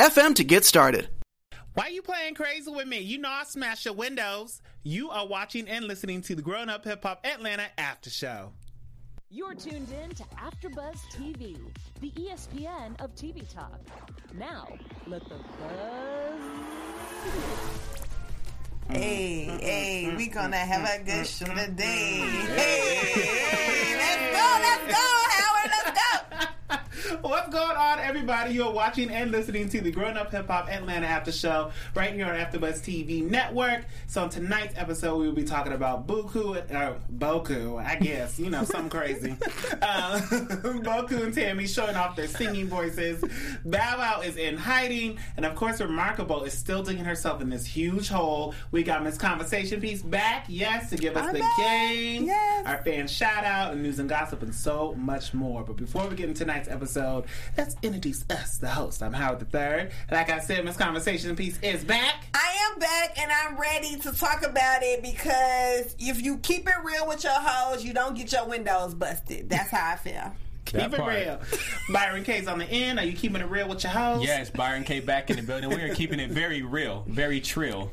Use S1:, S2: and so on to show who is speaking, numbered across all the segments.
S1: FM to get started.
S2: Why are you playing crazy with me? You know I smash your windows. You are watching and listening to the Growing Up Hip Hop Atlanta After Show.
S3: You're tuned in to AfterBuzz TV, the ESPN of TV talk. Now, let the buzz.
S4: Hey, hey, we gonna have a good show today. Hey, hey, let's go, let's go, Howard, let's go.
S2: What's going on, everybody? You're watching and listening to the Growing Up Hip Hop Atlanta After Show right here on AfterBuzz TV Network. So, on tonight's episode, we will be talking about Buku, or uh, Boku, I guess, you know, something crazy. Uh, Boku and Tammy showing off their singing voices. Bow Wow is in hiding, and of course, Remarkable is still digging herself in this huge hole. We got Miss Conversation Piece back, yes, to give us
S4: I'm
S2: the
S4: back.
S2: game,
S4: Yes.
S2: our fan shout out, and news and gossip, and so much more. But before we get into tonight's episode, let's introduce us, the host. I'm Howard the Third. Like I said, Miss Conversation Piece is back.
S4: I am back and I'm ready to talk about it because if you keep it real with your hoes, you don't get your windows busted. That's how I feel.
S2: Keep it
S5: part.
S2: real. Byron K's on the end. Are you keeping it real with your hoes?
S5: Yes, Byron K back in the building. We are keeping it very real, very trill.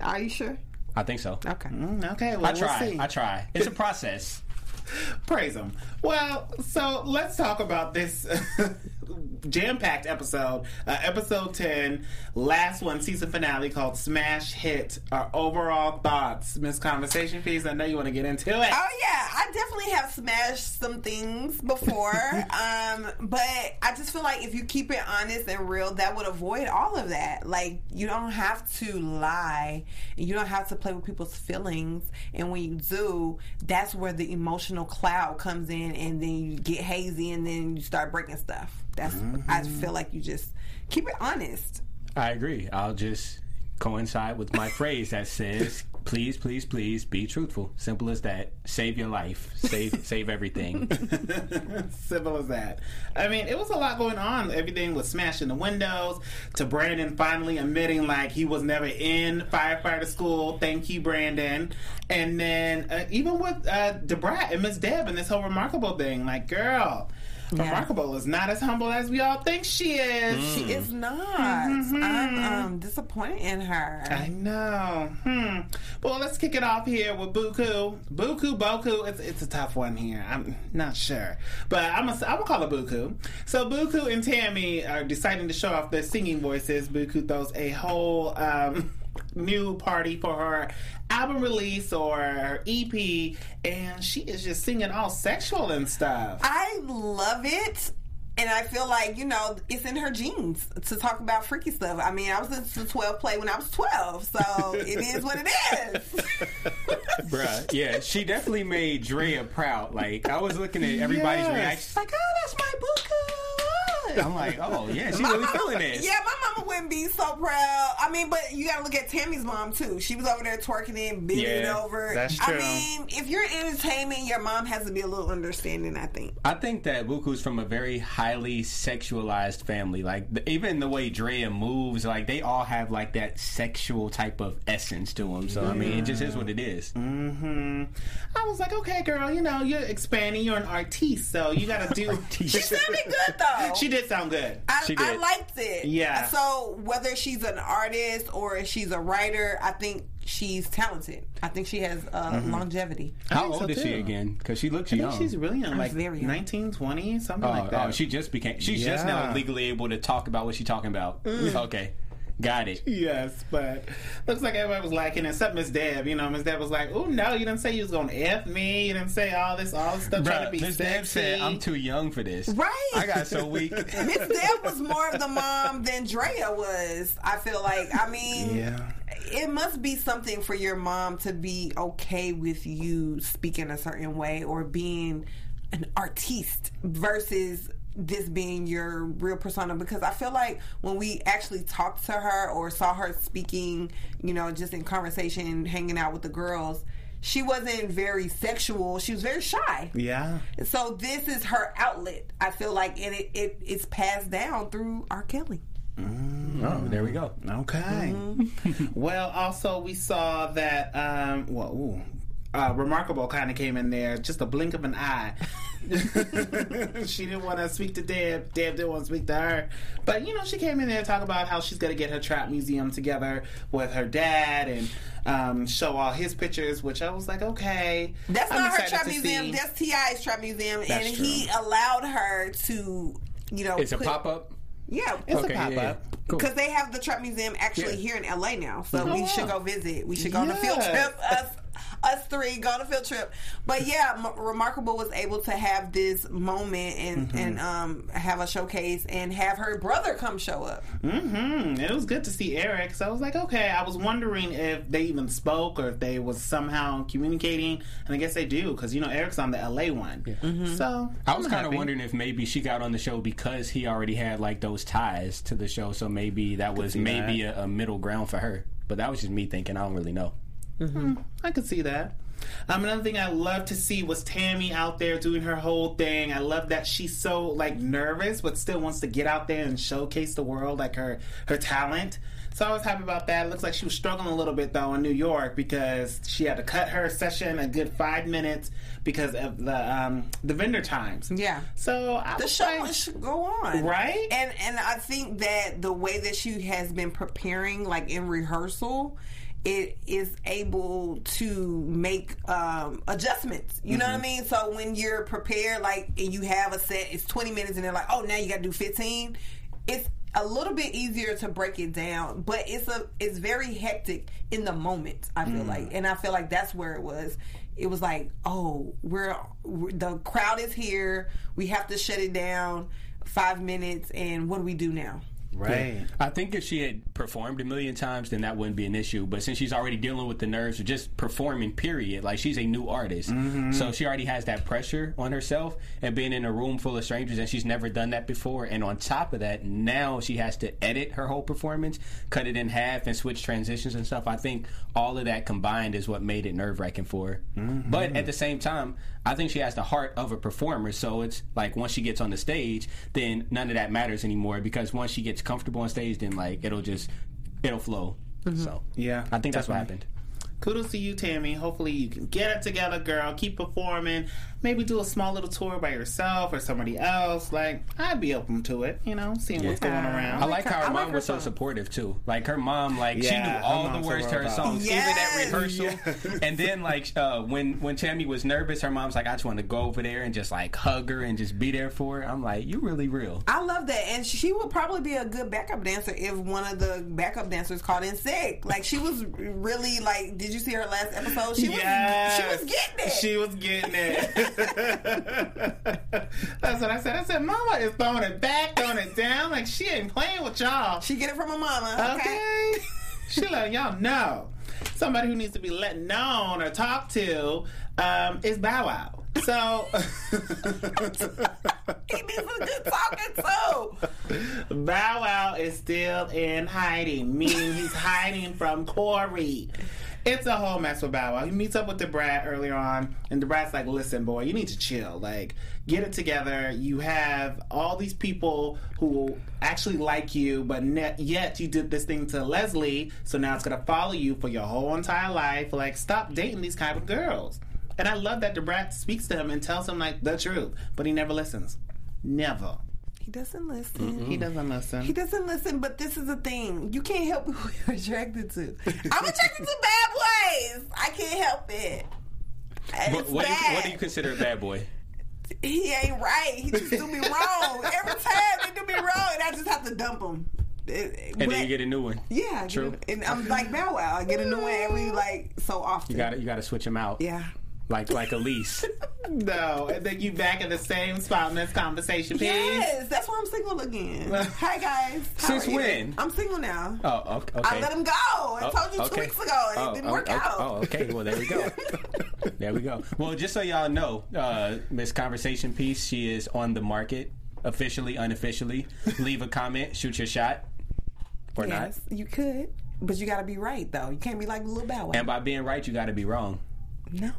S4: Are you sure?
S5: I think so.
S4: Okay.
S2: Mm, Okay, well,
S5: I
S2: we'll
S5: try.
S2: see.
S5: I try. It's a process.
S2: Praise him. Well, so let's talk about this jam-packed episode, uh, episode ten, last one, season finale called "Smash Hit." Our overall thoughts, Miss Conversation Piece. I know you want to get into it.
S4: Oh yeah, I definitely have smashed some things before, um, but I just feel like if you keep it honest and real, that would avoid all of that. Like you don't have to lie, and you don't have to play with people's feelings. And when you do, that's where the emotional cloud comes in, and then you get hazy, and then you start breaking stuff. That's I mm-hmm. feel like you just keep it honest.
S5: I agree. I'll just coincide with my phrase that says, "Please, please, please be truthful." Simple as that. Save your life. Save, save everything.
S2: Simple as that. I mean, it was a lot going on. Everything was smashing the windows to Brandon finally admitting like he was never in firefighter school. Thank you, Brandon. And then uh, even with uh, Da Brat and Miss Deb and this whole remarkable thing, like, girl.
S4: Yeah.
S2: Remarkable is not as humble as we all think she is.
S4: She is not. I'm um, disappointed in her.
S2: I know. Hmm. Well, let's kick it off here with Buku. Buku, Boku. It's it's a tough one here. I'm not sure, but I'm gonna I'm gonna call it Buku. So Buku and Tammy are deciding to show off their singing voices. Buku throws a whole um, new party for her album release or EP, and she is just singing all sexual and stuff.
S4: I love it. And I feel like, you know, it's in her genes to talk about freaky stuff. I mean, I was listening to 12 play when I was 12, so it is what it is.
S5: Bruh, yeah, she definitely made Drea proud. Like, I was looking at everybody's
S2: Yes.
S5: reactions, like, oh, that's my buku. I'm like, oh, yeah, she's really feeling this.
S4: Yeah, my mama wouldn't be so proud. I mean, but you gotta look at Tammy's mom too. She was over there twerking it, bending it
S5: Yeah,
S4: over.
S2: that's true.
S4: I mean, if you're entertainment, your mom has to be a little understanding, I think.
S5: I think that Buku's from a very highly sexualized family. Like the, even the way Drea moves, like they all have like that sexual type of essence to them. So I mean, it just is what it is.
S2: hmm I was like, okay, girl, you know, you're expanding. You're an artiste, so you got to do.
S4: She sounded good though.
S2: She did sound good.
S4: I,
S5: She
S4: I liked it.
S2: Yeah.
S4: So whether she's an artist or she's a writer, I think she's talented. I think she has uh, longevity.
S5: How
S2: think so,
S5: old is she again? Because she looks
S2: I
S5: young.
S2: think she's really young, like
S4: very young.
S2: 19, 20, something
S5: oh,
S2: like that.
S5: oh, she just became. She's just now legally able to talk about what she's talking about.
S4: Mm.
S5: Okay, got it.
S2: Yes, but looks like everybody was liking it, except Miss Deb. You know, Miss Deb was like, "Oh no, you didn't say you was gonna f me. You didn't say all this, all this stuff trying to be
S5: Miss
S2: sexy."
S5: Deb said, "I'm too young for this."
S4: Right.
S5: I got so weak.
S4: Miss Deb was more of the mom than Drea was. I feel like. I mean,
S2: Yeah.
S4: it must be something for your mom to be okay with you speaking a certain way or being an artiste versus this being your real persona because I feel like when we actually talked to her or saw her speaking, you know, just in conversation, hanging out with the girls, she wasn't very sexual. She was very shy.
S2: Yeah.
S4: So this is her outlet. I feel like, and it, it it's passed down through R. Kelly.
S5: Oh, there we go.
S2: Okay. well, also we saw that. Um, well, ooh, uh, remarkable kind of came in there, just a blink of an eye. she didn't want to speak to Deb. Deb didn't want to speak to her. But you know, she came in there to talk about how she's going to get her trap museum together with her dad and um, show all his pictures. Which I was like, okay,
S4: That's
S2: I'm
S4: not her trap museum.
S2: see.
S4: That's T.I.'s trap museum,
S2: That's
S4: and
S2: true.
S4: he allowed her to, you know,
S5: It's a pop up.
S4: Yeah,
S2: It's
S5: Okay,
S2: a pop
S5: yeah, yeah.
S2: up.
S5: Cool.
S4: because they have the trap museum actually
S5: Yeah.
S4: here in LA now. So
S2: Oh,
S4: we
S2: wow.
S4: should go visit. We should go on a field trip. Us, us three go on a field trip. But yeah, M- Remarkable was able to have this moment and
S2: Mm-hmm.
S4: and um have a showcase and have her brother come show up.
S2: hmm It was good to see Eric. So I was like, okay. I was wondering if they even spoke or if they was somehow communicating. And I guess they do because you know Eric's on the LA one. So
S5: I was kind of wondering if maybe she got on the show because he already had like those ties to the show, so maybe that was
S2: see
S5: maybe a, a middle ground for her. But that was just me thinking. I don't really know.
S2: I could see that. Um, another thing I love to see was Tammy out there doing her whole thing. I love that she's so like nervous, but still wants to get out there and showcase the world, like her her talent. So I was happy about that. It looks like she was struggling a little bit though in New York because she had to cut her session a good five minutes because of the um, the vendor times.
S4: Yeah.
S2: So I
S4: The show
S2: like,
S4: should go on,
S2: Right?
S4: And and I think that the way that she has been preparing, like in rehearsal, it is able to make um, adjustments. You know what I mean? So when you're prepared, like and you have a set, it's 20 minutes, and they're like, oh, now you got to do 15. It's a little bit easier to break it down, but it's a it's very hectic in the moment. I feel like, and I feel like that's where it was. It was like, oh, we're, we're the crowd is here. We have to shut it down. Five minutes, and what do we do now?
S2: Right.
S5: I think if she had performed a million times, then that wouldn't be an issue. But since she's already dealing with the nerves of just performing, period, like she's a new artist, mm-hmm. so she already has that pressure on herself and being in a room full of strangers, and she's never done that before. And on top of that, now she has to edit her whole performance, cut it in half, and switch transitions and stuff. I think all of that combined is what made it nerve wracking for her. Mm-hmm. But at the same time, I think she has the heart of a performer. So it's like once she gets on the stage, then none of that matters anymore because once she gets comfortable on stage, then like it'll just it'll flow. Mm-hmm. So
S2: Yeah,
S5: I think that's what happened.
S2: Kudos to you, Tammy. Hopefully, you can get it together, girl. Keep performing. Maybe do a small little tour by yourself or somebody else. Like, I'd be open to it, you know, seeing what's going around.
S5: I like how her
S4: I like
S5: mom
S4: her
S5: was so supportive too. Like her mom, like she knew all the words to her
S2: well
S5: songs,
S4: Yes.
S5: even at rehearsal. And then like uh, when when Tammy was nervous, her mom's like, "I just want to go over there and just like hug her and just be there for her." I'm like, "You really real."
S4: I love that, and she would probably be a good backup dancer if one of the backup dancers called in sick. Like she was really like. Did you see her last episode? She was she was getting it.
S2: She was getting it. That's what I said. I said, Mama is throwing it back, throwing it down. Like, she ain't playing with y'all.
S4: She get it from her mama. Okay.
S2: Okay. she let y'all know. Somebody who needs to be let known or talked to um, is Bow Wow. So
S4: He needs a good talking too.
S2: Bow Wow is still in hiding, meaning he's hiding from Corey. It's a whole mess with Bow Wow. He meets up with the brat earlier on, and the brat's like, "Listen, boy, you need to chill. Like, get it together. You have all these people who actually like you, but ne- yet you did this thing to Leslie, so now it's gonna follow you for your whole entire life. Like, stop dating these kind of girls." And I love that the brat speaks to him and tells him like the truth, but he never listens. Never.
S4: He doesn't listen.
S2: He doesn't listen.
S4: He doesn't listen, but this is the thing. You can't help who you're attracted to. I'm attracted to bad boys. I can't help it.
S5: What, what, do you, what do you consider a bad boy?
S4: he ain't right. He just do me wrong. Every time they do me wrong, and I just have to dump him.
S5: And then you get a new one.
S4: yeah,
S5: True.
S4: and I'm like Bow Wow. I get a new one every like so often.
S5: You got to you got to switch them out.
S4: Yeah.
S5: Like like Elise.
S2: No, and then you back in the same spot in this conversation, please.
S4: Yes, that's why I'm single again. Hi guys. How
S5: Since
S4: are you?
S5: when?
S4: I'm single now.
S5: Oh, okay. okay.
S4: I let him go. I told you two weeks ago. and
S5: Oh,
S4: it didn't
S5: oh,
S4: work
S5: oh,
S4: out.
S5: Oh, okay. Well, there we go. there we go. Well, just so y'all know, uh, Miss Conversation Piece, she is on the market. officially, unofficially, leave a comment, shoot your shot, or
S4: Yes, you could, but you got to be right though. You can't be like Lil Bow Wow.
S5: And by being right, you got to be wrong.
S4: No,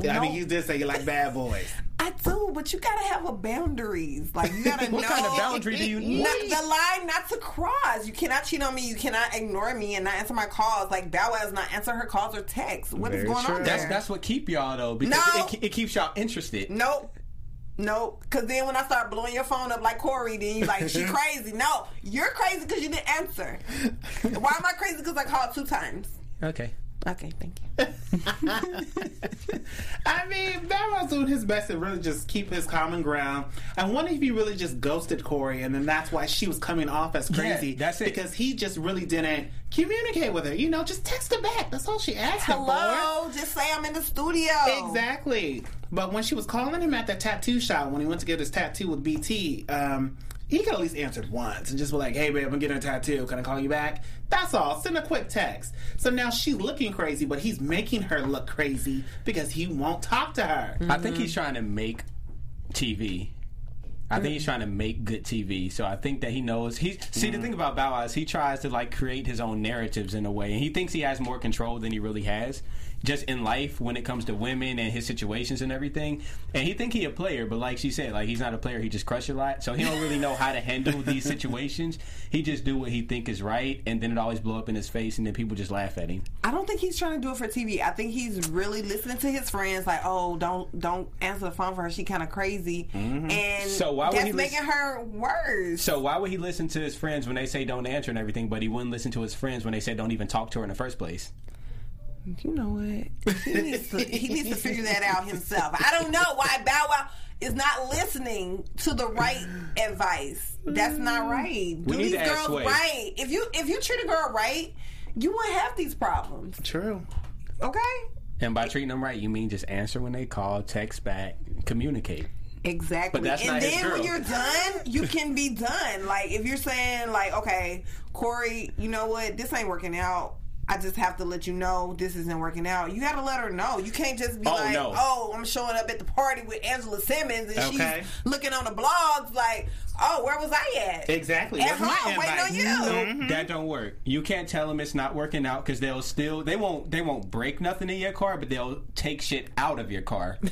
S2: I
S4: no.
S2: mean, you did say you like bad boys.
S4: I do, but you gotta have a boundaries. Like you gotta
S5: What
S4: know
S5: kind of boundary do you need?
S4: Not, the line not to cross. You cannot cheat on me. You cannot ignore me and not answer my calls. Like Bow Wow does not answer her calls or texts. What is
S2: Very
S4: going
S2: true.
S4: on
S5: That's
S4: there?
S5: that's what keep y'all though because
S4: No.
S5: it, it keeps y'all interested.
S4: Nope. Nope. Because then when I start blowing your phone up like Corey, then you like, she crazy. No, you're crazy because you didn't answer. Why am I crazy? Because I called two times.
S5: Okay.
S4: Okay, thank you.
S2: I mean, Bow Wow's doing his best to really just keep his common ground. I wonder if he really just ghosted Corey, and then that's why she was coming off as crazy.
S5: Yeah, that's it.
S2: Because he just really didn't communicate with her. You know, just text her back. That's all she asked him for.
S4: Hello, just say I'm in the studio.
S2: Exactly. But when she was calling him at that tattoo shop when he went to get his tattoo with BT, um, he could at least answered once and just be like, "Hey, babe, I'm getting a tattoo. Can I call you back?" That's all. Send a quick text. So now she's looking crazy, but he's making her look crazy because he won't talk to her.
S5: I think he's trying to make TV. I think he's trying to make good TV. So I think that he knows. He see the mm-hmm. thing about Bow Wow is he tries to like create his own narratives in a way, and he thinks he has more control than he really has, just in life when it comes to women and his situations and everything. And he think he a player, but like she said, like he's not a player. He just crush a lot, so he don't really know how to handle these situations. He just do what he think is right, and then it always blow up in his face, and then people just laugh at him.
S4: I don't think he's trying to do it for TV. I think he's really listening to his friends, like, "Oh, don't don't answer the phone for her. She kind of crazy," mm-hmm. and
S5: So why would
S4: that's
S5: he
S4: making
S5: listen-
S4: her worse.
S5: So why would he listen to his friends when they say don't answer and everything, but he wouldn't listen to his friends when they say don't even talk to her in the first place?
S4: You know what? He needs to he needs to figure that out himself. I don't know why Bow Wow is not listening to the right advice. That's not mm. right. Do
S5: need
S4: these
S5: to
S4: girls
S5: Sway.
S4: right? If you if you treat a girl right, you won't have these problems.
S2: True.
S4: Okay.
S5: And by treating them right, you mean just answer when they call, text back, communicate.
S4: Exactly.
S5: But that's
S4: and
S5: not his
S4: then
S5: girl.
S4: when you're done, you can be done. Like if you're saying like, okay, Corey, you know what, this ain't working out. I just have to let you know this isn't working out. You got to let her know. You can't just be
S5: Oh,
S4: like,
S5: no.
S4: "Oh, I'm showing up at the party with Angela Simmons and
S2: Okay.
S4: she's looking on the blogs like, "Oh, where was I at?"
S2: Exactly.
S4: At
S2: Where's my
S4: home, waiting on
S2: invite?
S4: you.
S5: Nope, mm-hmm. that don't work. You can't tell them it's not working out because they'll still they won't they won't break nothing in your car, but they'll take shit out of your car.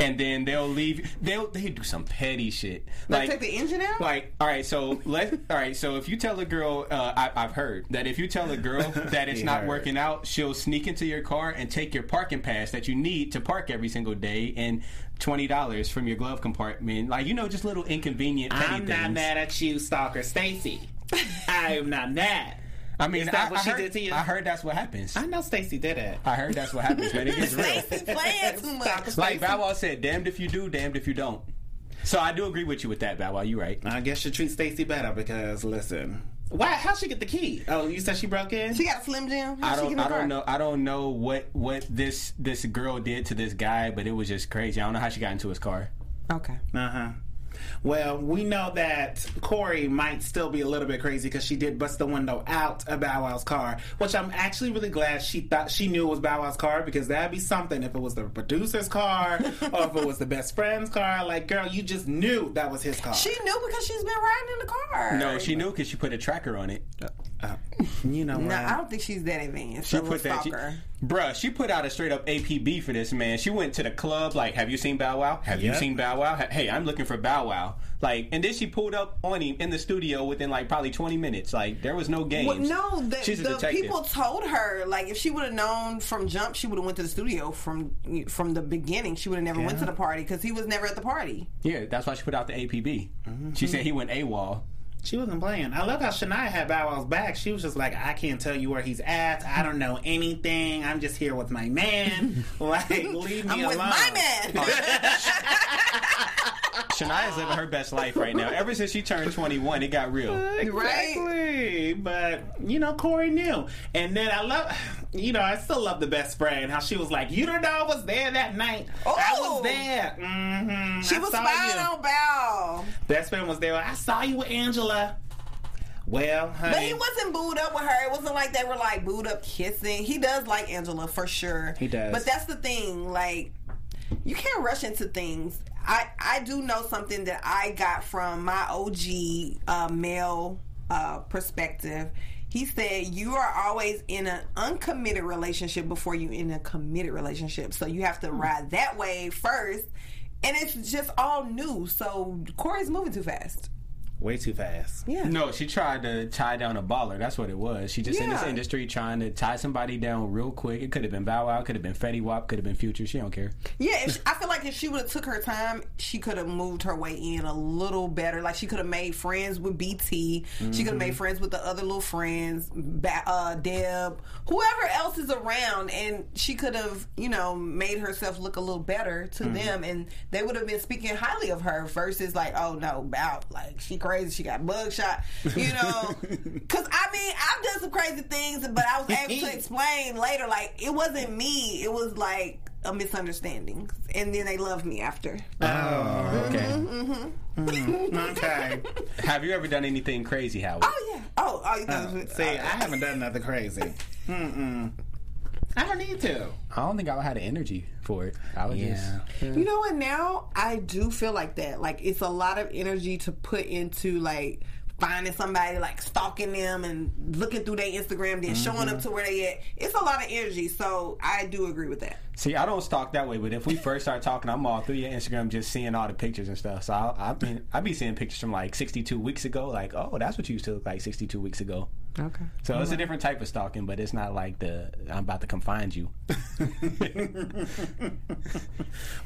S5: And then they'll leave. They'll they do some petty shit.
S4: Like, take the engine out.
S5: Like, all right, so let all right, so if you tell a girl, uh, I, I've heard that if you tell a girl that it's not
S2: heard.
S5: working out, she'll sneak into your car and take your parking pass that you need to park every single day and twenty dollars from your glove compartment. Like, you know, just little inconvenient
S2: I'm
S5: things.
S2: not mad at you, stalker Stacy. I am not mad.
S5: I mean,
S2: Is that
S5: I,
S2: what
S5: I
S2: she
S5: heard,
S2: did to you?
S5: I heard that's what happens.
S2: I know Stacy did it.
S5: I heard that's what happens, man. It gets real.
S4: Stacey playing too much.
S5: Like Bow Wow said, "Damned if you do, damned if you don't." So I do agree with you with that, Bow Wow. You right.
S2: I guess you treat Stacy better because listen. Why? How'd she get the key? Oh, you said she broke in.
S4: She got a slim jim.
S5: I
S4: How'd
S5: don't.
S4: get
S5: I don't know. I don't know what what this this girl did to this guy, but it was just crazy. I don't know how she got into his car.
S4: Okay.
S2: Uh huh. Well, we know that Corey might still be a little bit crazy because she did bust the window out of Bow Wow's car, which I'm actually really glad she thought she knew it was Bow Wow's car because that'd be something if it was the producer's car or if it was the best friend's car. Like, girl, you just knew that was his car.
S4: She knew because she's been riding in the car.
S5: No, she knew because she put a tracker on it.
S2: Uh, Uh, you know what?
S4: No, I don't think she's that advanced.
S5: She
S4: of a
S5: put that. She, bruh, she put out a straight up APB for this man. She went to the club. Like, have you seen Bow Wow? Have you seen Bow Wow? Hey, I'm looking for Bow Wow. Like, and then she pulled up on him in the studio within like probably 20 minutes. Like, there was no games.
S4: Well, no, the,
S5: She's a
S4: the
S5: detective.
S4: people told her like if she would have known from jump, she would have went to the studio from from the beginning. She would have never went to the party because he was never at the party.
S5: Yeah, that's why she put out the APB. She said he went AWOL.
S2: She wasn't playing. I love how Shania had Bow Wow's back. She was just like, I can't tell you where he's at. I don't know anything. I'm just here with my man. like, leave me
S4: I'm
S2: alone.
S4: with my man.
S5: Shania's living her best life right now. Ever since she turned 21, it got real.
S4: right?
S2: Exactly. But, you know, Corey knew. And then I love, you know, I still love the best friend, how she was like, You don't know I was there that night. I
S4: Oh.
S2: was there. Mm-hmm.
S4: She
S2: I
S4: was spying on Bow,
S2: Best friend was there. I saw you with Angela. Well, honey.
S4: but he wasn't booed up with her. It wasn't like they were like booed up kissing. He does like Angela for sure.
S2: He does.
S4: But that's the thing, like. You can't rush into things. I I do know something that I got from my OG uh, male uh, perspective. He said you are always in an uncommitted relationship before you in a committed relationship. So you have to ride that way first, and it's just all new. So Corey's moving too fast.
S2: Way too fast.
S4: Yeah.
S5: No, she tried to tie down a baller. That's what it was. She just in this industry trying to tie somebody down real quick. It could have been Bow Wow, could have been Fetty Wap, could have been Future. She don't care.
S4: Yeah, if, I feel like if she would have took her time, she could have moved her way in a little better. Like she could have made friends with BT. She could have made friends with the other little friends, Ba- uh, Deb, whoever else is around, and she could have, you know, made herself look a little better to them, and they would have been speaking highly of her versus like, oh no, about like she crazy, she got bug shot, you know. Because I mean, I've done some crazy things, but I was able to explain later, like it wasn't me. It was like a misunderstanding, and then they loved me after.
S2: Oh,
S5: Okay. Mm-hmm, mm-hmm.
S2: Mm, okay.
S5: have you ever done anything crazy, Howard?
S4: Oh yeah. Oh, oh, you thought uh, it was-
S2: See, I haven't done nothing crazy. Mm-mm. I don't need to.
S5: I don't think I would have the energy for it. I would
S2: Yeah.
S5: just.
S4: You know what? Now I do feel like that. Like it's a lot of energy to put into like finding somebody, like stalking them and looking through their Instagram, then showing up mm-hmm. to where they at. It's a lot of energy. So I do agree with that.
S5: See, I don't stalk that way, but if we first start talking, I'm all through your Instagram just seeing all the pictures and stuff. So I, I mean, I be seeing pictures from like 62 weeks ago. Like, oh, that's what you used to look like 62 weeks ago.
S4: Okay.
S5: So it's a different type of stalking, but it's not like the I'm about to confine you.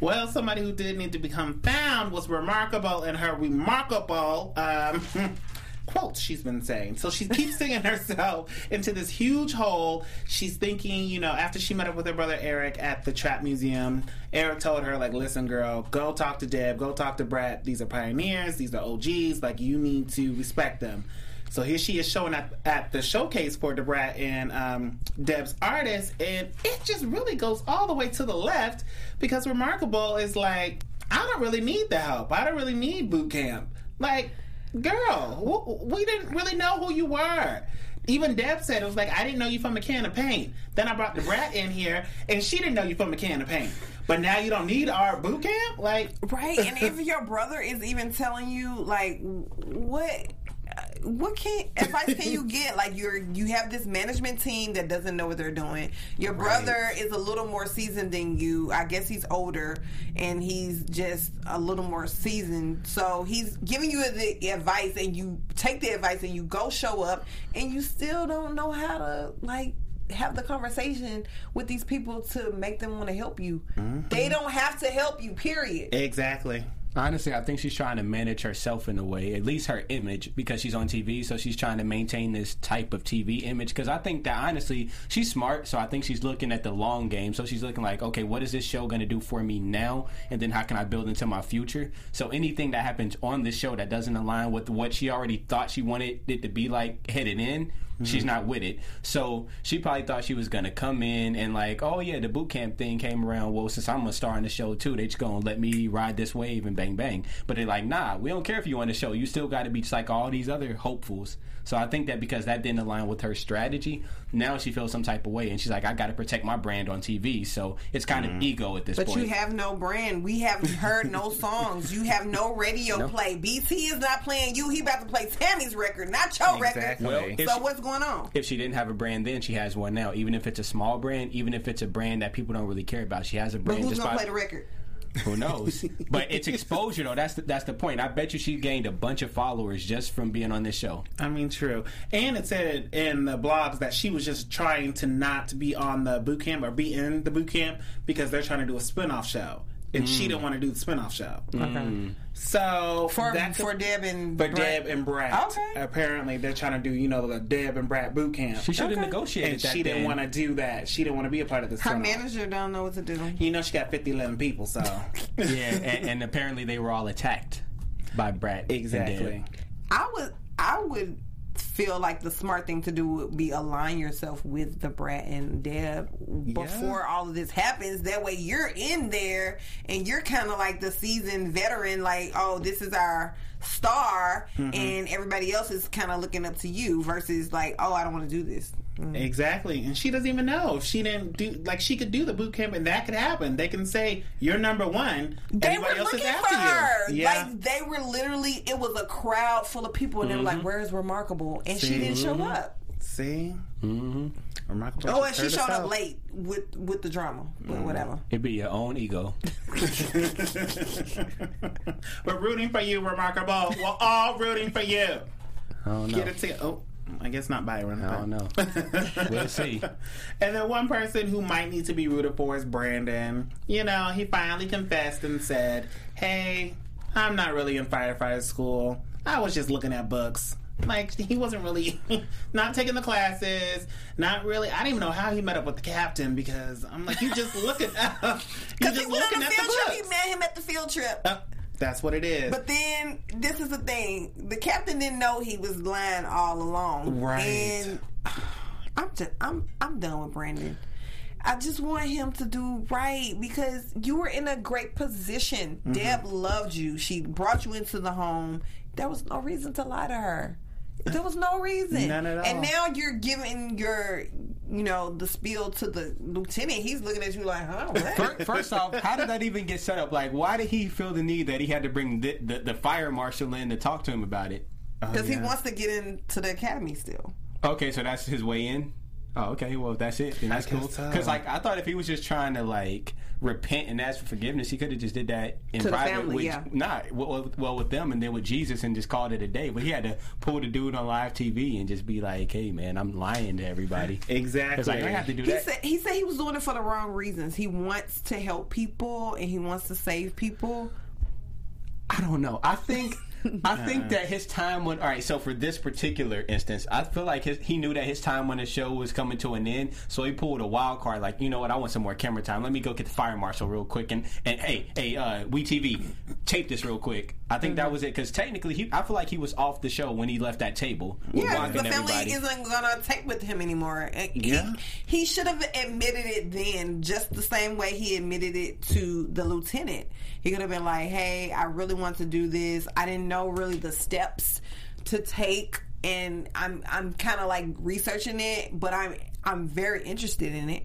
S2: Well, somebody who did need to become found was remarkable in her remarkable um, quotes she's been saying. So she keeps singing herself into this huge hole. She's thinking, you know, after she met up with her brother Eric at the Trap Museum, Eric told her, like, listen, girl, go talk to Deb, go talk to Brett. These are pioneers, these are OGs. Like, you need to respect them. So here she is showing up at the showcase for Da Brat and um, Deb's artist, and it just really goes all the way to the left because Remarkable is like, I don't really need the help. I don't really need boot camp. Like, girl, we didn't really know who you were. Even Deb said it was like I didn't know you from a can of paint. Then I brought Da Brat in here, and she didn't know you from a can of paint. But now you don't need our boot camp. Like,
S4: Right. And if your brother is even telling you like what what can advice can you get? Like you're you have this management team that doesn't know what they're doing. Your brother is a little more seasoned than you. I guess he's older and he's just a little more seasoned. So he's giving you the advice and you take the advice and you go show up and you still don't know how to like have the conversation with these people to make them want to help you. Mm-hmm. They don't have to help you, period.
S2: exactly.
S5: Honestly, I think she's trying to manage herself in a way, at least her image, because she's on TV. So she's trying to maintain this type of TV image. Because I think that honestly, she's smart. So I think she's looking at the long game. So she's looking like, okay, what is this show going to do for me now? And then how can I build into my future? So anything that happens on this show that doesn't align with what she already thought she wanted it to be like headed in, she's mm-hmm. not with it. So she probably thought she was gonna come in and like, oh yeah, the boot camp thing came around. Well, since I'm a star in the show too, they just gonna let me ride this wave and bang bang. But they're like, nah, we don't care if you on the show. You still got to be just like all these other hopefuls. So I think that because that didn't align with her strategy, now she feels some type of way, and she's like, I got to protect my brand on TV. So it's kind of mm-hmm. ego at this
S4: But
S5: point.
S4: you have no brand. We haven't heard no songs. You have no radio play. BT is not playing you. He about to play Tammy's record, not your
S2: Exactly.
S4: Record.
S5: if
S4: So what's going on?
S5: if she didn't have a brand then, she has one now. Even if it's a small brand, even if it's a brand that people don't really care about, she has a brand.
S4: But
S5: brand.
S4: who's
S5: just
S4: gonna
S5: by-
S4: play the record?
S5: Who knows? but it's exposure though. That's the, that's the point. I bet you she gained a bunch of followers just from being on this show.
S2: I mean, true. And it said in the blogs that she was just trying to not be on the boot camp or be in the boot camp because they're trying to do a spin-off show. And she mm. didn't want to do the spin-off show. Mm. So
S4: For
S2: that's
S4: for Deb and
S2: for
S4: Brett.
S2: Deb and Brad.
S4: Okay.
S2: Apparently, they're trying to do you know the Deb and Brad boot camp.
S5: She should have
S4: Okay.
S5: negotiated
S2: and
S5: that.
S2: she didn't want to do that. She didn't want to be a part of this.
S4: Her
S2: spin-off.
S4: manager don't know what to do.
S2: You know, she got 50, 11 people. So
S5: Yeah, and, and apparently they were all attacked by Brad. and
S2: exactly.
S5: Deb.
S4: I would I would feel like the smart thing to do would be align yourself with the Brat and Deb before all of this happens. That way you're in there and you're kind of like the seasoned veteran, like, oh, this is our star, mm-hmm. and everybody else is kind of looking up to you versus like, oh, I don't want to do this.
S2: Exactly, and she doesn't even know if she didn't do like she could do the boot camp, and that could happen. They can say you're number one.
S4: They
S2: everybody
S4: were
S2: else
S4: looking
S2: is
S4: for
S2: after
S4: her.
S2: you. Yeah,
S4: Like they were literally. It was a crowd full of people, and they were like, "Where's Remarkable?" And she didn't show up.
S2: see, mm-hmm. remarkable.
S4: Oh, and she showed up late with with the drama,
S2: Mm.
S4: but whatever.
S5: It'd be your own ego.
S2: We're rooting for you, remarkable. We're all rooting for you.
S5: I don't.
S2: Get it to oh. I guess not Byron.
S5: I don't know. We'll see.
S2: And then one person who might need to be rooted for is Brandon. You know, he finally confessed and said, Hey, I'm not really in firefighter school. I was just looking at books. Like, he wasn't really not taking the classes, not really. I didn't even know how he met up with the captain because I'm like, you just looking at, you
S4: Because
S2: just
S4: he
S2: looking
S4: the
S2: at the
S4: field trip. He met him at the field trip.
S2: Uh, that's what it is.
S4: But then this is the thing: the captain didn't know he was lying all along.
S2: Right.
S4: And I'm just I'm I'm done with Brandon. I just want him to do right because you were in a great position.
S2: Mm-hmm.
S4: Deb loved you. She brought you into the home. There was no reason to lie to her. There was no reason.
S2: None at all.
S4: And now you're giving your, you know, the spiel to the lieutenant. He's looking at you like, huh? What?
S5: First off, how did that even get set up? Like, why did he feel the need that he had to bring the, the, the fire marshal in to talk to him about it?
S4: Because
S2: Oh, yeah.
S4: he wants to get into the academy still.
S5: Okay, so that's his way in. Oh, okay. Well, that's it. Then that's cool.
S2: so.
S5: Because like I thought, if he was just trying to like repent and ask for forgiveness, he could have just did that in
S4: To the
S5: private.
S4: family,
S5: with,
S4: yeah.
S5: Not well, well with them, and then with Jesus, and just called it a day. But he had to pull the dude on live TV and just be like, "Hey, man, I'm lying to everybody."
S2: exactly.
S5: It's like I have to do
S4: He
S5: that.
S4: said he said he was doing it for the wrong reasons. He wants to help people and he wants to save people.
S5: I don't know. I think I think that his time when all right. So for this particular instance, I feel like his, he knew that his time when the show was coming to an end. So he pulled a wild card. Like you know what? I want some more camera time. Let me go get the fire marshal real quick. And and hey hey uh, we TV tape this real quick. I think that was it because technically he I feel like he was off the show when he left that table.
S4: Yeah, the family
S5: everybody.
S4: isn't gonna tape with him anymore.
S2: Yeah.
S4: He, he should have admitted it then, just the same way he admitted it to the lieutenant. He could have been like, "Hey, I really want to do this. I didn't know really the steps to take, and I'm I'm kind of like researching it, but I'm I'm very interested in it."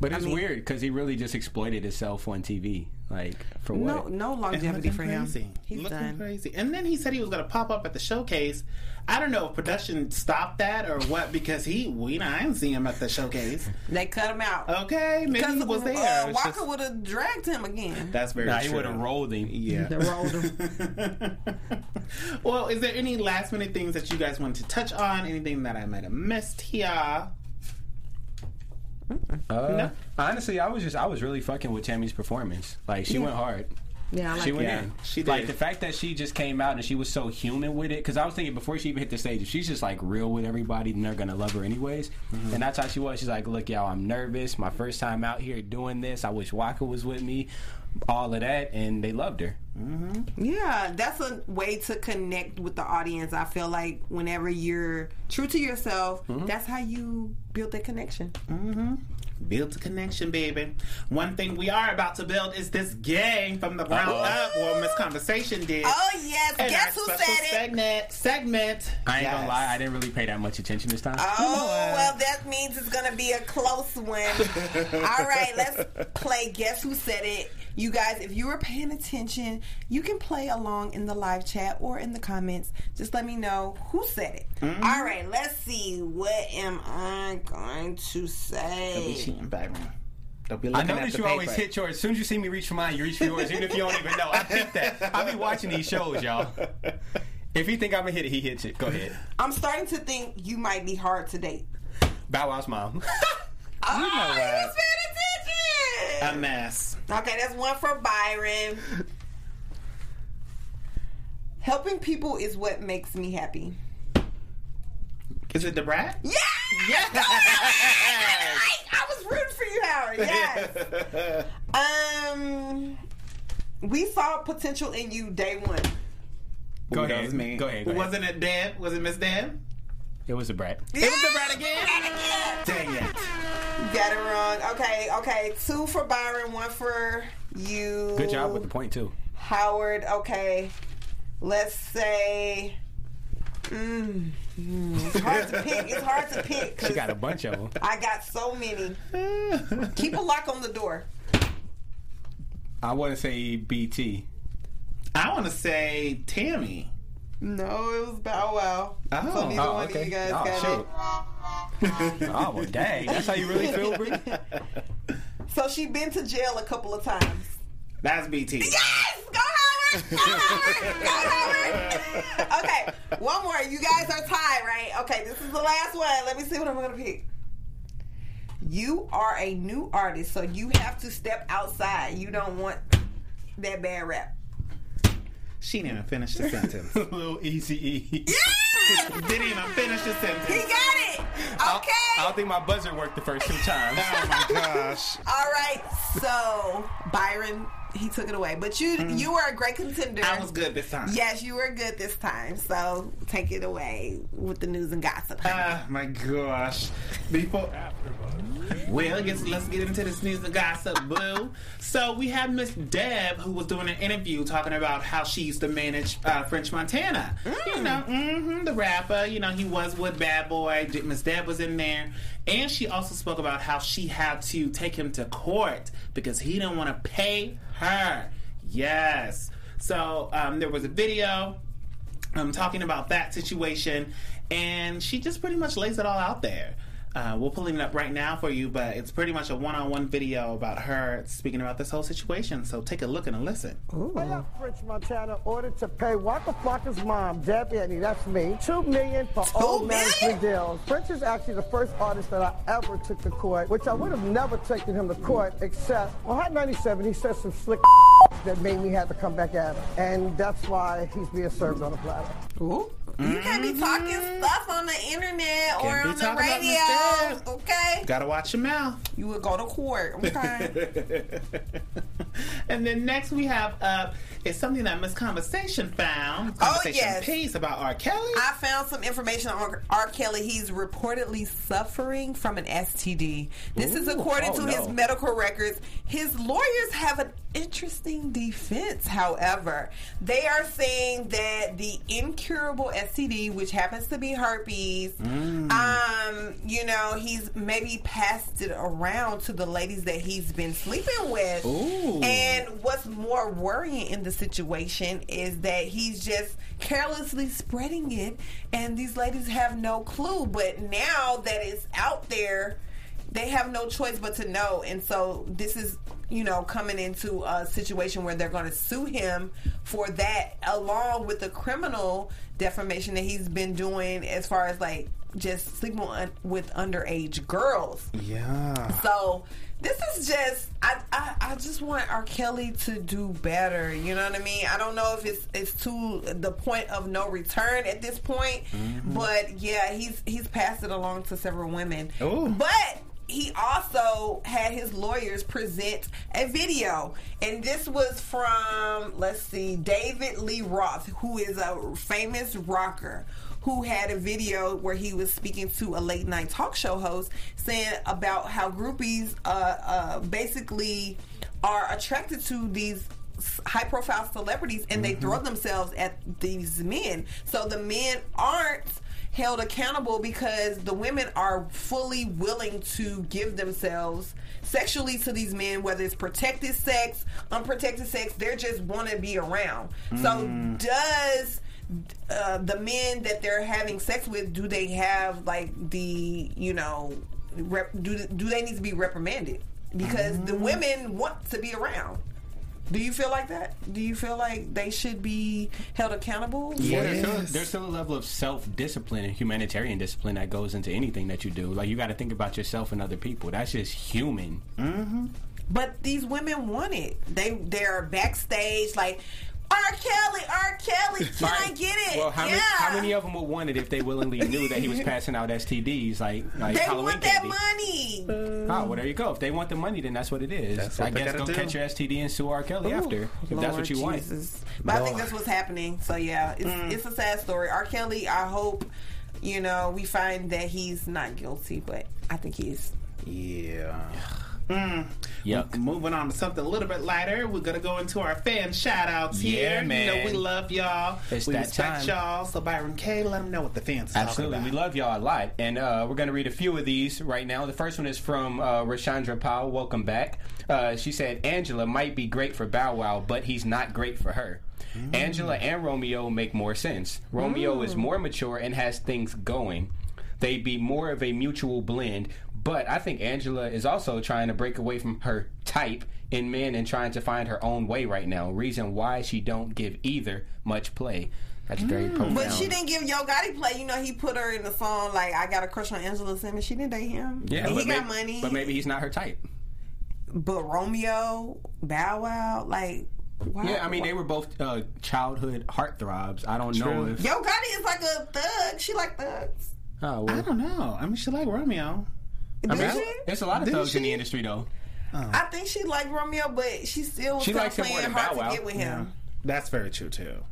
S5: But it's
S4: I mean-
S5: weird because he really just exploited himself on TV. Like for what?
S4: no
S2: And
S4: longevity
S2: looking
S4: for him.
S2: crazy.
S4: He's
S2: looking
S4: done.
S2: crazy. And then he said he was going to pop up at the showcase. I don't know if production stopped that or what because he, we, know I didn't see him at the showcase.
S4: They cut him out.
S2: Okay, maybe
S4: Because
S2: he was there.
S4: uh, Walker
S2: just-
S4: would have dragged him again.
S2: that's very
S5: Nah,
S2: true.
S5: he would have rolled him.
S2: Yeah.
S4: rolled him.
S2: well, is there any last minute things that you guys want to touch on? Anything that I might have missed here?
S5: Uh,
S2: No.
S5: Honestly, I was just I was really fucking with Tammy's performance. Like she went hard.
S4: Yeah, I like
S5: she went
S2: Yeah,
S5: in.
S2: she
S5: Like the fact that she just came out and she was so human with it. Because I was thinking before she even hit the stage, if she's just like real with everybody, then they're gonna love her anyways.
S2: Mm-hmm.
S5: And that's how she was. She's like, "Look, y'all, I'm nervous. My first time out here doing this. I wish Waka was with me. All of that, and they loved her.
S4: Yeah, that's a way to connect with the audience. I feel like whenever you're true to yourself,
S2: Mm-hmm.
S4: that's how you build that connection.
S2: Build a connection, baby. One thing we are about to build is this gang from the ground
S5: Uh-oh.
S2: up. Well, Miss Conversation did.
S4: Oh yes,
S2: And
S4: guess who said it?
S2: segment, segment.
S5: I ain't
S2: Yes.
S5: gonna lie, I didn't really pay that much attention this time.
S4: Oh well, that means it's gonna be a close one. All right, let's play. Guess who said it? You guys, if you were paying attention, you can play along in the live chat or in the comments. Just let me know who said it.
S2: Mm-hmm.
S4: All right, let's see. What am I going to say?
S2: Cheating, Byron. Don't be
S5: I
S2: looking at
S5: notice you
S2: paper.
S5: always hit yours. As soon as you see me reach for mine, you reach for yours, even if you don't even know. I think that. I be watching these shows, y'all. If you think I'm gonna hit it, he hits it. Go ahead.
S4: I'm starting to think you might be hard to date.
S5: Bow Wow's mom.
S4: Oh,
S2: know what?
S4: was paying
S2: A
S4: attention.
S2: mess.
S4: Okay, that's one for Byron. Helping people is what makes me happy.
S2: Is it the brat?
S4: Yeah! I, I was rooting for. Yes. um, we saw potential in you day one.
S5: Go
S2: Ooh, that
S5: ahead.
S2: was me.
S5: Go ahead, go ahead.
S2: Wasn't it Deb? Was it Miss Deb?
S5: It was a brat.
S2: It was the brat again. Dang it.
S4: Got it wrong. Okay, okay. Two for Byron, one for you.
S5: Good job with the point too.
S4: Howard. Okay, let's say. Mm, It's hard to pick. It's hard to pick.
S5: She got a bunch of them.
S4: I got so many. Keep a lock on the door.
S5: I want to say BT.
S2: I want to say Tammy.
S4: No, it was Bow Wow.
S2: Oh.
S4: so neither
S5: Oh,
S4: one
S5: okay.
S4: of you guys
S5: Oh,
S4: got
S5: shoot.
S4: it.
S5: Oh, well, dang. That's how you really feel, Brie?
S4: So she been to jail a couple of times.
S2: That's BT.
S4: Yes! Go Howard! Go Howard! Go Howard! Okay, one more. You guys are tied, right? Okay, this is the last one. Let me see what I'm gonna pick. You are a new artist, so you have to step outside. You don't want that bad rap.
S2: She didn't even finish the sentence.
S5: A little Easy E.
S2: didn't even finish the sentence.
S4: He got it. Okay.
S5: I don't think my buzzer worked the first two times.
S2: Oh my gosh.
S4: All right. So Byron, he took it away, but you you were a great contender.
S2: I was good this time.
S4: Yes, you were good this time. So take it away with the news and gossip.
S2: Oh my gosh. Before well, guess let's get into this news and gossip, Blue. So we have Miss Deb who was doing an interview talking about how she used to manage uh, French Montana. You know, hmm the rapper. You know, he was with Bad Boy. Miss Deb was in there, and she also spoke about how she had to take him to court because he didn't want to pay her. Yes. So um, there was a video um, talking about that situation, and she just pretty much lays it all out there. Uh, we're pulling it up right now for you, but it's pretty much a one-on-one video about her speaking about this whole situation. So take a look and a listen.
S6: Way up French Montana ordered to pay Waka Flocka's mom, Deb Antney, that's me, two million for old
S4: million?
S6: management deals. French is actually the first artist that I ever took to court, which I would have never taken him to court except on Hot 97 he said some slick that made me have to come back at him. And that's why he's being served on a platter.
S4: Ooh. You can't be talking stuff on the internet or
S2: Can't
S4: on the radio. Okay.
S2: Gotta watch your mouth.
S4: You would go to court. Okay.
S2: and then next we have uh, is something that Miss Conversation found.
S4: Oh,
S2: Conversation
S4: yes.
S2: piece about R. Kelly.
S4: I found some information on R. Kelly. He's reportedly suffering from an STD. This is according
S5: oh,
S4: to his medical records. His lawyers have an interesting defense, however. They are saying that the incurable STD, which happens to be herpes,
S5: Mm.
S4: um, you know, he's maybe passed it around to the ladies that he's been sleeping with.
S2: Ooh.
S4: And what's more worrying in the situation is that he's just carelessly spreading it, and these ladies have no clue. But now that it's out there, they have no choice but to know. And so this is, you know, coming into a situation where they're going to sue him for that, along with the criminal defamation that he's been doing as far as like just sleeping with underage girls.
S2: yeah.
S4: So this is just I, I I just want R. Kelly to do better. You know what I mean? I don't know if it's it's to the point of no return at this point, mm-hmm. but yeah, he's he's passed it along to several women.
S2: Ooh.
S4: But he also had his lawyers present a video, and this was from let's see, David Lee Roth, who is a famous rocker who had a video where he was speaking to a late night talk show host saying about how groupies uh, uh, basically are attracted to these high profile celebrities and they throw themselves at these men. So the men aren't held accountable because the women are fully willing to give themselves sexually to these men, whether it's protected sex, unprotected sex, they just want to be around. So does uh, the men that they're having sex with do they have like the you know rep, do do they need to be reprimanded? Because the women want to be around do you feel like that do you feel like they should be held accountable
S5: Well, there's, still,
S2: Yes.
S5: there's still a level of self discipline and humanitarian discipline that goes into anything that you do. Like, you got to think about yourself and other people. That's just human. Mm-hmm.
S4: but these women want it they they're backstage like R. Kelly, R. Kelly, can I get it?
S5: Well, how,
S4: yeah.
S5: many, how many of them would want it if they willingly knew that he was passing out STDs like, like
S4: they
S5: Halloween
S4: want that
S5: candy?
S4: money.
S5: Oh, well, there you go. If they want the money, then that's what it is.
S2: That's what
S5: I guess
S2: gotta
S5: go
S2: do.
S5: catch your STD and sue R. Kelly after, if that's what you want.
S4: Jesus. But I think that's what's happening. So yeah, it's,
S2: Mm.
S4: it's a sad story. R. Kelly, I hope you know we find that he's not guilty, but I think he is.
S2: Yeah.
S5: Yuck.
S2: Moving on to something a little bit lighter, we're gonna go into our fan shout outs
S5: Yeah,
S2: here.
S5: man.
S2: You know, we love y'all.
S5: It's
S2: we respect
S5: time.
S2: y'all. So Byron K, let them know what the fans are
S5: Absolutely. We love y'all a lot. And uh, we're going to read a few of these right now. The first one is from uh, Rashandra Powell. Welcome back. Uh, she said, Angela might be great for Bow Wow, but he's not great for her. Angela and Romeo make more sense. Romeo is more mature and has things going. They'd be more of a mutual blend. But I think Angela is also trying to break away from her type in men and trying to find her own way right now. Reason why she don't give either much play. That's very profound.
S4: But she didn't give Yo Gotti play. You know, he put her in the song like "I Got a Crush on Angela Simmons." She didn't date him.
S5: Yeah,
S4: and
S5: but
S4: he got
S5: maybe-
S4: money.
S5: But maybe he's not her type.
S4: But Romeo, Bow Wow, like, why,
S5: Yeah, I mean they were both uh, childhood heartthrobs. I don't know if.
S4: Yo Gotti is like a thug. She like thugs.
S5: Oh,
S2: I don't know. I mean, she like Romeo.
S5: I mean,
S4: Did
S5: there's a lot of
S2: Didn't
S5: thugs in the industry though.
S4: I think she liked Romeo, but she still was
S5: She
S4: kinda
S5: likes
S4: playing
S5: than
S4: hard
S5: Bow Wow.
S4: to get with him.
S2: That's very true too.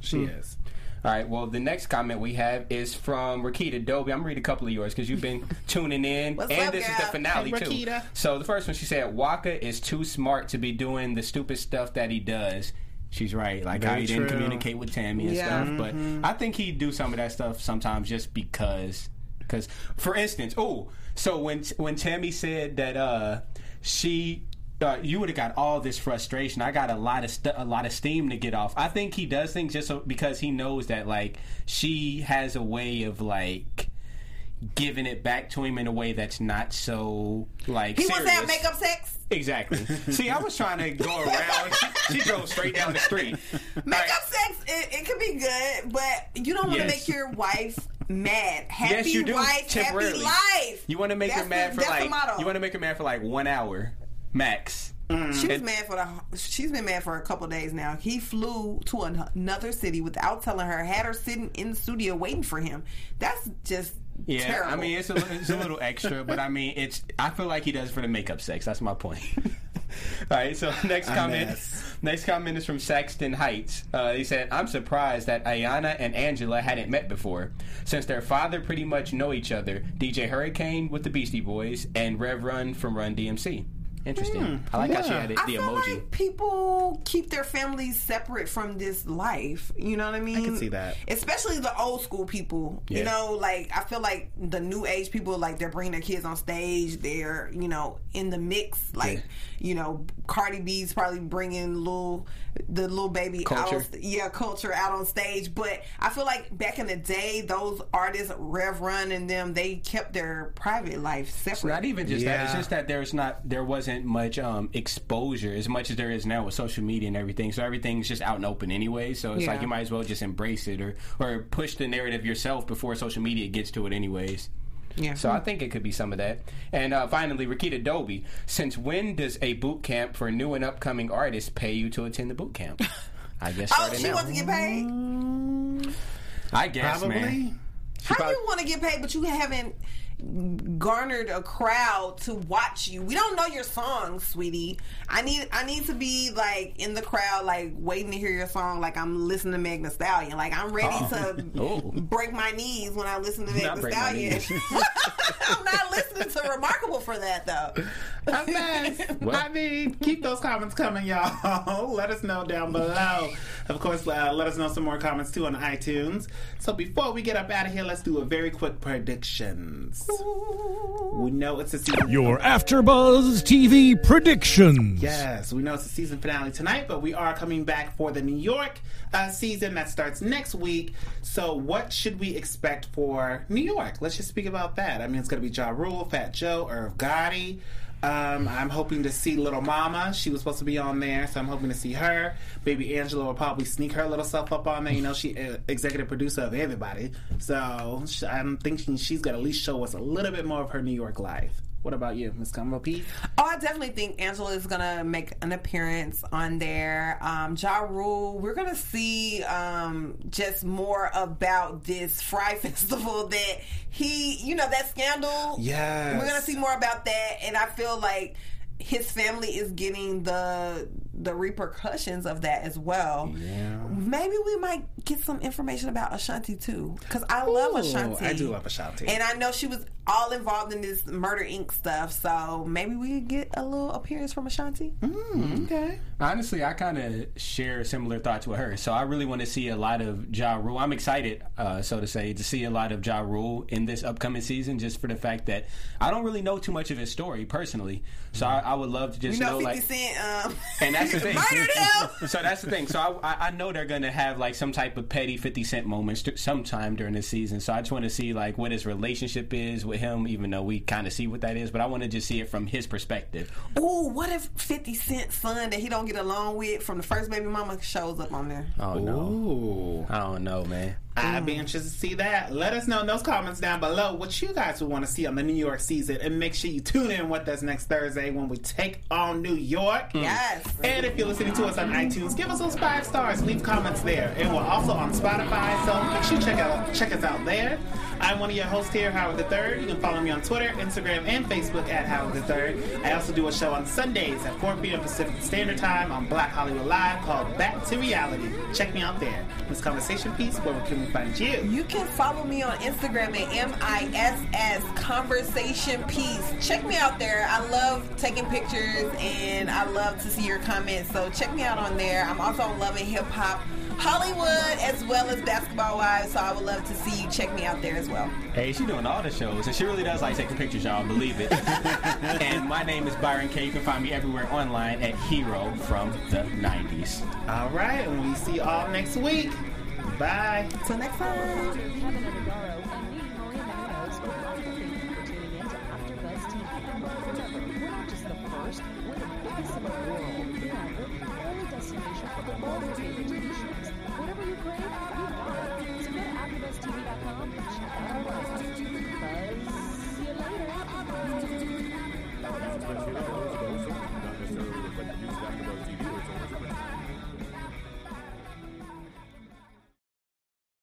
S2: She
S5: Hmm.
S2: is.
S5: All right. Well, the next comment we have is from Rakita Dobie. I'm gonna read a couple of yours because you've been tuning in,
S4: What's
S5: and
S4: up,
S5: this is the finale
S2: Hey,
S5: too. So the first one, she said, "Waka is too smart to be doing the stupid stuff that he does." She's right, like how
S2: Very
S5: he didn't communicate with Tammy and
S4: Yeah.
S5: stuff. But I think he'd do some of that stuff sometimes just because. Because, for instance, oh, so when when Tammy said that uh, she uh, you would have got all this frustration. I got a lot of st- a lot of steam to get off. I think he does things just so, because he knows that like she has a way of like giving it back to him in a way that's not so like
S4: He wants to have makeup sex.
S5: Exactly. See, I was trying to go around. She, she drove straight down the street.
S4: Makeup sex, it, it could be good, but you don't want to
S5: Yes.
S4: make your wife mad. Happy
S5: yes, you do.
S4: wife, happy life.
S5: You want to make
S4: That's
S5: her mad
S4: the-
S5: for like. You want to make her mad for like one hour max. Mm.
S4: She was
S5: And-
S4: mad for the. She's been mad for a couple days now. He flew to an- another city without telling her. Had her sitting in the studio waiting for him. That's just
S5: Yeah,
S4: terrible.
S5: I mean it's a, it's a little extra, but I mean it's. I feel like he does it for the makeup sex. That's my point. All right, so next comment.
S2: mess.
S5: Next comment is from Saxton Heights. Uh, he said, "I'm surprised that Ayana and Angela hadn't met before, since their father pretty much know each other. DJ Hurricane with the Beastie Boys and Rev Run from Run DMC. Interesting. Hmm. I like how she
S2: yeah.
S5: added
S4: I
S5: the
S4: feel
S5: emoji.
S4: like people keep their families separate from this life. You know what I mean?
S2: I can see that.
S4: Especially the old school people. You know, like I feel like the new age people, like they're bringing their kids on stage. They're you know in the mix. Like you know, Cardi B's probably bringing little the little baby
S5: Kulture.
S4: out. Yeah, Kulture out on stage. But I feel like back in the day, those artists, Rev Run and them, they kept their private life separate.
S5: It's not even just that. It's just that there's not there wasn't much um, exposure as much as there is now with social media and everything. So everything's just out and open anyway. So it's
S4: Yeah.
S5: like you might as well just embrace it or or push the narrative yourself before social media gets to it anyways.
S4: Yeah.
S5: So I think it could be some of that. And uh, finally, Rakita Dobie. Since when does a boot camp for new and upcoming artists pay you to attend the boot camp? I guess
S4: Oh, she
S5: now.
S4: wants to get paid.
S5: I guess,
S2: Probably.
S5: man.
S4: How
S5: probably-
S4: you want to get paid, but you haven't garnered a crowd to watch you? We don't know your song, sweetie. I need I need to be like in the crowd, like waiting to hear your song. Like I'm listening to Meg Thee Stallion. Like I'm ready to
S5: Oh.
S4: break my knees when I listen to Thee Stallion. I'm not listening to Remarkable for that though.
S2: A mess.
S5: Well-
S2: I mean, keep those comments coming, y'all. let us know down below. Of course, uh, let us know some more comments too on iTunes. So before we get up out of here, let's do a very quick predictions. We know it's a season.
S7: Your AfterBuzz TV predictions.
S2: Yes, we know it's the season finale tonight, but we are coming back for the New York uh, season that starts next week. So, what should we expect for New York? Let's just speak about that. I mean, it's going to be Ja Rule, Fat Joe, Irv Gotti. Um, I'm hoping to see Little Mama. She was supposed to be on there, so I'm hoping to see her. Baby Angela will probably sneak her little self up on there. You know, she uh, executive producer of everybody, so I'm thinking she's to at least show us a little bit more of her New York life. What about you, Miss Combo Pete?
S4: Oh, I definitely think Angela is gonna make an appearance on there. Um, ja Rule, we're gonna see um, just more about this Fyre Festival that he, you know, that scandal.
S2: Yes.
S4: we're gonna see more about that, and I feel like his family is getting the the repercussions of that as well.
S2: Yeah.
S4: Maybe we might get some information about Ashanti too, because I love Ashanti.
S2: I do love Ashanti.
S4: and I know she was all involved in this Murder Inc. stuff. So maybe we could get a little appearance from Ashanti.
S2: Mm, okay.
S5: Honestly, I kind of share similar thoughts with her. So I really want to see a lot of Ja Rule. I'm excited, uh, so to say, to see a lot of Ja Rule in this upcoming season, just for the fact that I don't really know too much of his story personally. So I, I would love to just
S4: You know,
S5: know,
S4: 50
S5: like.
S4: Cent um,
S5: And that's the thing.
S4: murdered him.
S5: so that's the thing. So I, I- I know they're gonna have like some type of petty Fifty Cent moments t- sometime during the season. So I just want to see like what his relationship is with him, even though we kind of see what that is. But I want to just see it from his perspective.
S4: Ooh, what if 50 Cent's son that he don't get along with from the first baby mama shows up on there?
S5: Oh no,
S2: Ooh.
S5: I don't know, man.
S2: I'd be mm. interested to see that. Let us know in those comments down below what you guys would want to see on the New York season, and make sure you tune in with us next Thursday when we take on New York. Mm.
S4: Yes.
S2: And if you're listening to us on iTunes, give us those five stars. Leave comments there, and we're also on Spotify. So make sure you check out check us out there. I'm one of your hosts here, Howard the Third. You can follow me on Twitter, Instagram, and Facebook at Howard the Third. I also do a show on Sundays at 4 p.m. Pacific Standard Time on Black Hollywood Live called Back to Reality. Check me out there. This conversation piece, where we can we find you?
S4: You can follow me on Instagram at MISS Conversation Piece. Check me out there. I love taking pictures and I love to see your comments. So check me out on there. I'm also on Love and Hip Hop Hollywood as well as Basketball Wives. So I would love to see you check me out there as well.
S5: Hey, she's doing all the shows, and she really does like taking pictures, y'all. Believe it. and my name is Byron K. You can find me everywhere online at Hero from the '90s.
S2: All right, and we see you all next week. Bye.
S4: Till next time.